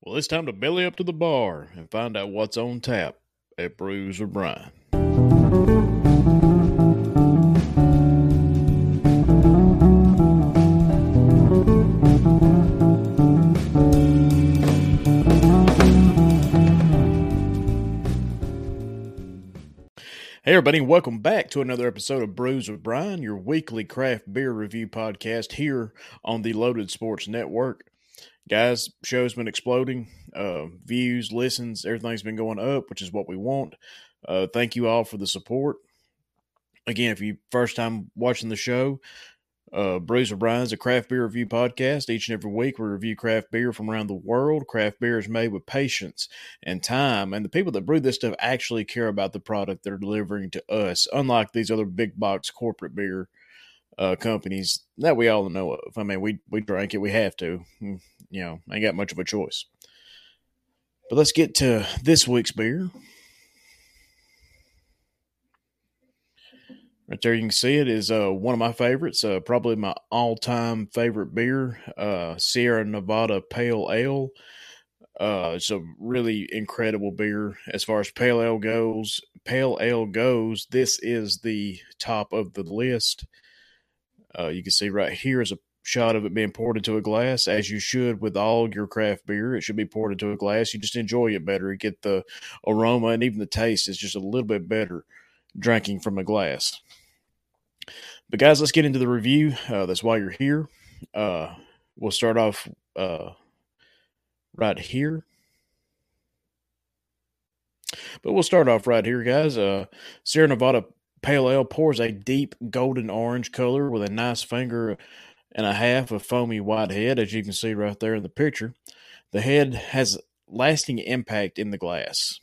Well, it's time to belly up to the bar and find out what's on tap at Brews with Brian. Hey, everybody, welcome back to another episode of Brews with Brian, your weekly craft beer review podcast here on the Loaded Sports Network guys, show's been exploding. Uh, views, listens, everything's been going up, which is what we want. Uh, thank you all for the support. Again, if you first time watching the show, uh, with Brian's a craft beer review podcast. Each and every week, we review craft beer from around the world. Craft beer is made with patience and time, and the people that brew this stuff actually care about the product they're delivering to us, unlike these other big box corporate beer uh, companies that we all know of. I mean, we we drank it, we have to. Hmm, you know, ain't got much of a choice. But let's get to this week's beer. Right there, you can see it is uh, one of my favorites, uh, probably my all-time favorite beer, uh, Sierra Nevada Pale Ale. Uh, it's a really incredible beer as far as pale ale goes. Pale ale goes. This is the top of the list. Uh, you can see right here is a shot of it being poured into a glass, as you should with all your craft beer. It should be poured into a glass. You just enjoy it better. You get the aroma and even the taste is just a little bit better drinking from a glass. But guys, let's get into the review. Uh, that's why you're here. Uh, we'll start off uh, right here. But we'll start off right here, guys. Uh, Sierra Nevada Pale Ale pours a deep golden orange color with a nice finger and a half of foamy white head, as you can see right there in the picture. The head has lasting impact in the glass.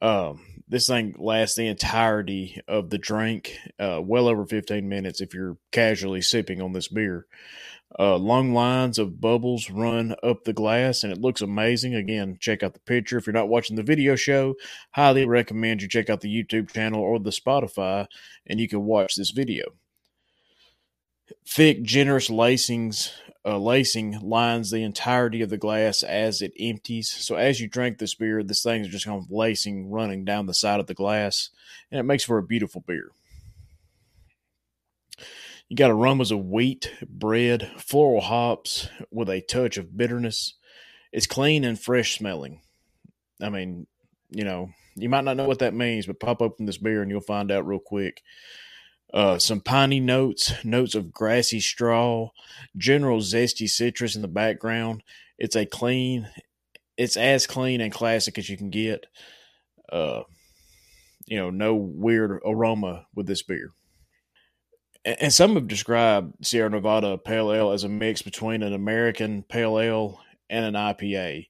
Um, this thing lasts the entirety of the drink, uh, well over 15 minutes if you're casually sipping on this beer. Uh, long lines of bubbles run up the glass and it looks amazing. Again, check out the picture. If you're not watching the video show, highly recommend you check out the YouTube channel or the Spotify and you can watch this video. Thick, generous lacings, uh, lacing lines the entirety of the glass as it empties. So as you drink this beer, this thing is just kind of lacing running down the side of the glass, and it makes for a beautiful beer. You got aromas of wheat, bread, floral hops with a touch of bitterness. It's clean and fresh smelling. I mean, you know, you might not know what that means, but pop open this beer and you'll find out real quick. Uh, some piney notes, notes of grassy straw, general zesty citrus in the background. It's a clean, it's as clean and classic as you can get. Uh, you know, no weird aroma with this beer and some have described Sierra Nevada Pale Ale as a mix between an American Pale Ale and an IPA.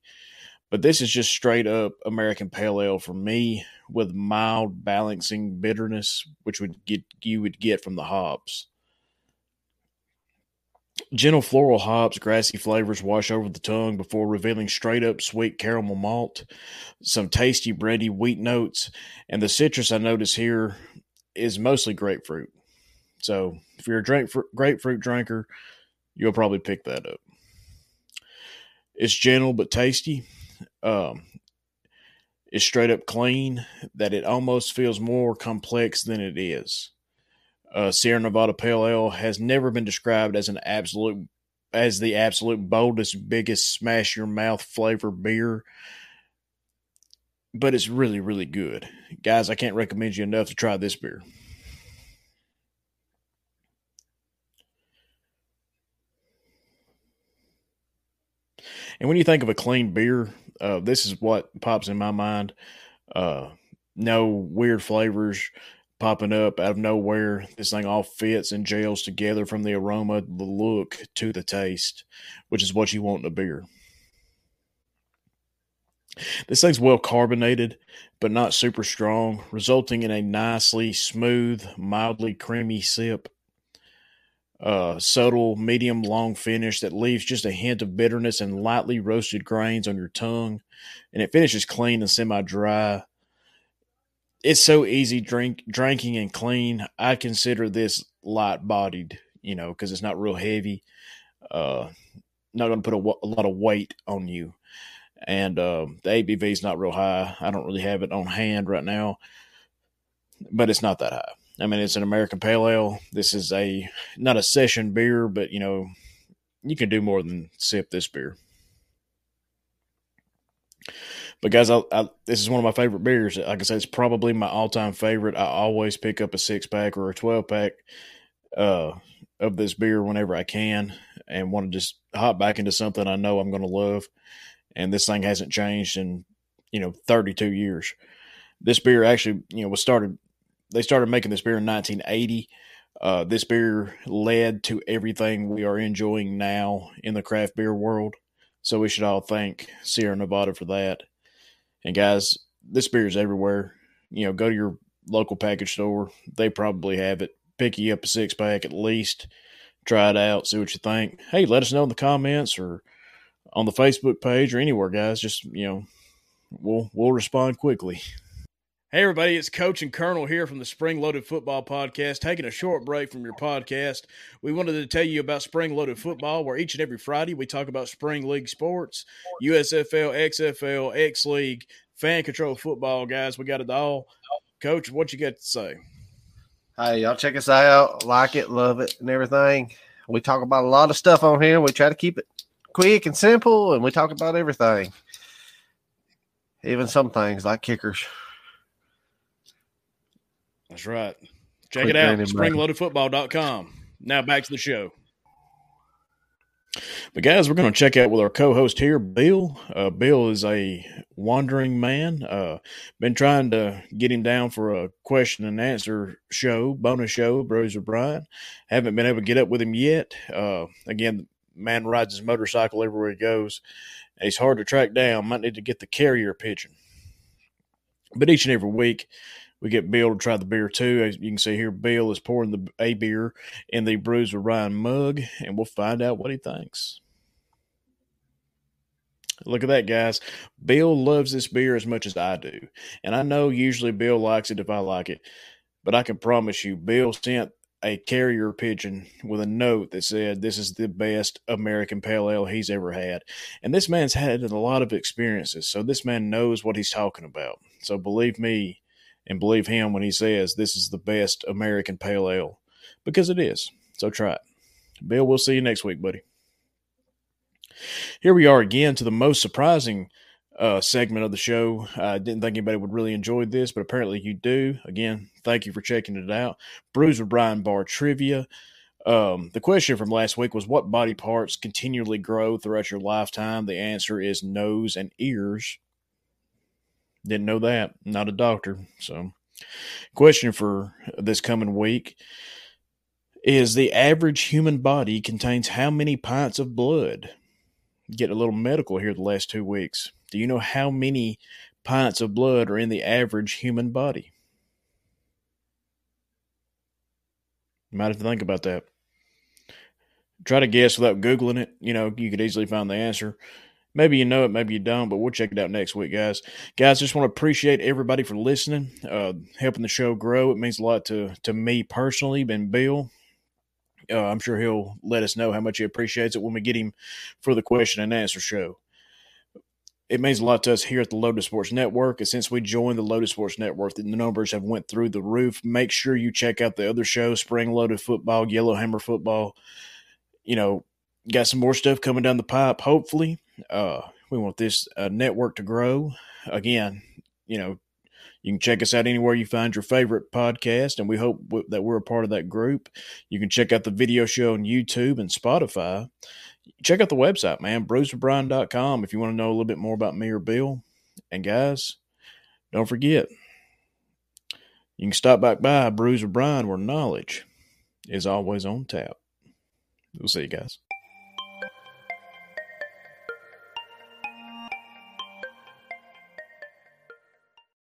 But this is just straight up American Pale Ale for me with mild balancing bitterness, which would get you would get from the hops. Gentle floral hops, grassy flavors wash over the tongue before revealing straight up sweet caramel malt, some tasty bready wheat notes, and the citrus I notice here is mostly grapefruit. So if you're a drink grapefruit drinker, you'll probably pick that up. It's gentle but tasty. Um, it's straight up clean. That it almost feels more complex than it is. Uh, Sierra Nevada Pale Ale has never been described as an absolute as the absolute boldest, biggest smash your mouth flavor beer. But it's really, really good. Guys, I can't recommend you enough to try this beer. And when you think of a clean beer, uh, this is what pops in my mind. Uh, no weird flavors popping up out of nowhere. This thing all fits and gels together from the aroma, the look to the taste, which is what you want in a beer. This thing's well carbonated, but not super strong, resulting in a nicely smooth, mildly creamy sip uh, subtle, medium long finish that leaves just a hint of bitterness and lightly roasted grains on your tongue. And it finishes clean and semi dry. It's so easy drink drinking and clean. I consider this light bodied, you know, because it's not real heavy. Uh, not going to put a, a, lot of weight on you. And uh, the ABV is not real high. I don't really have it on hand right now, but it's not that high. I mean, it's an American Pale Ale. This is a not a session beer, but you know, you can do more than sip this beer. But guys, I, I, this is one of my favorite beers. Like I said, it's probably my all-time favorite. I always pick up a six-pack or a twelve-pack uh, of this beer whenever I can, and want to just hop back into something I know I'm going to love. And this thing hasn't changed in you know 32 years. This beer actually, you know, was started. They started making this beer in 1980. Uh, this beer led to everything we are enjoying now in the craft beer world. So we should all thank Sierra Nevada for that. And guys, this beer is everywhere. You know, go to your local package store. They probably have it. Pick you up a six pack at least. Try it out. See what you think. Hey, let us know in the comments or on the Facebook page or anywhere, guys. Just you know, we'll we'll respond quickly. Hey, everybody, it's Coach and Colonel here from the Spring Loaded Football Podcast, taking a short break from your podcast. We wanted to tell you about Spring Loaded Football, where each and every Friday we talk about Spring League sports, USFL, XFL, X League, fan control football, guys. We got it all. Coach, what you got to say? Hey, y'all check us out. Like it, love it, and everything. We talk about a lot of stuff on here. We try to keep it quick and simple, and we talk about everything, even some things like kickers. That's right. Check Quick it out, springloadedfootball.com. Now back to the show. But guys, we're going to check out with our co-host here, Bill. Uh, Bill is a wandering man. Uh, been trying to get him down for a question and answer show, bonus show, Brews with Brian. Haven't been able to get up with him yet. Uh, again, man rides his motorcycle everywhere he goes. He's hard to track down. Might need to get the carrier pigeon. But each and every week, we get Bill to try the beer too. As you can see here, Bill is pouring the a beer in the Brews with Brian mug, and we'll find out what he thinks. Look at that, guys. Bill loves this beer as much as I do. And I know usually Bill likes it if I like it. But I can promise you, Bill sent a carrier pigeon with a note that said, This is the best American Pale Ale he's ever had. And this man's had a lot of experiences. So this man knows what he's talking about. So believe me, and believe him when he says this is the best American pale ale because it is. So try it. Bill, we'll see you next week, buddy. Here we are again to the most surprising uh, segment of the show. I didn't think anybody would really enjoy this, but apparently you do. Again, thank you for checking it out. Brews with Brian Bar Trivia. Um, the question from last week was what body parts continually grow throughout your lifetime? The answer is nose and ears. Didn't know that. Not a doctor. So, question for this coming week is the average human body contains how many pints of blood? Get a little medical here the last two weeks. Do you know how many pints of blood are in the average human body? You might have to think about that. Try to guess without Googling it. You know, you could easily find the answer. Maybe you know it, maybe you don't, but we'll check it out next week, guys. Guys, just want to appreciate everybody for listening, uh, helping the show grow. It means a lot to to me personally, and Bill. Uh, I'm sure he'll let us know how much he appreciates it when we get him for the question and answer show. It means a lot to us here at the Loaded Sports Network. And since we joined the Loaded Sports Network, the numbers have went through the roof. Make sure you check out the other shows: Spring Loaded Football, Yellowhammer Football. You know, got some more stuff coming down the pipe. Hopefully, uh, we want this uh, network to grow. Again, you know, you can check us out anywhere you find your favorite podcast, and we hope w- that we're a part of that group. You can check out the video show on YouTube and Spotify. Check out the website, man, brewswithbrian.com if you want to know a little bit more about me or Bill. And guys, don't forget, you can stop back by Brews with Brian where knowledge is always on tap. We'll see you guys.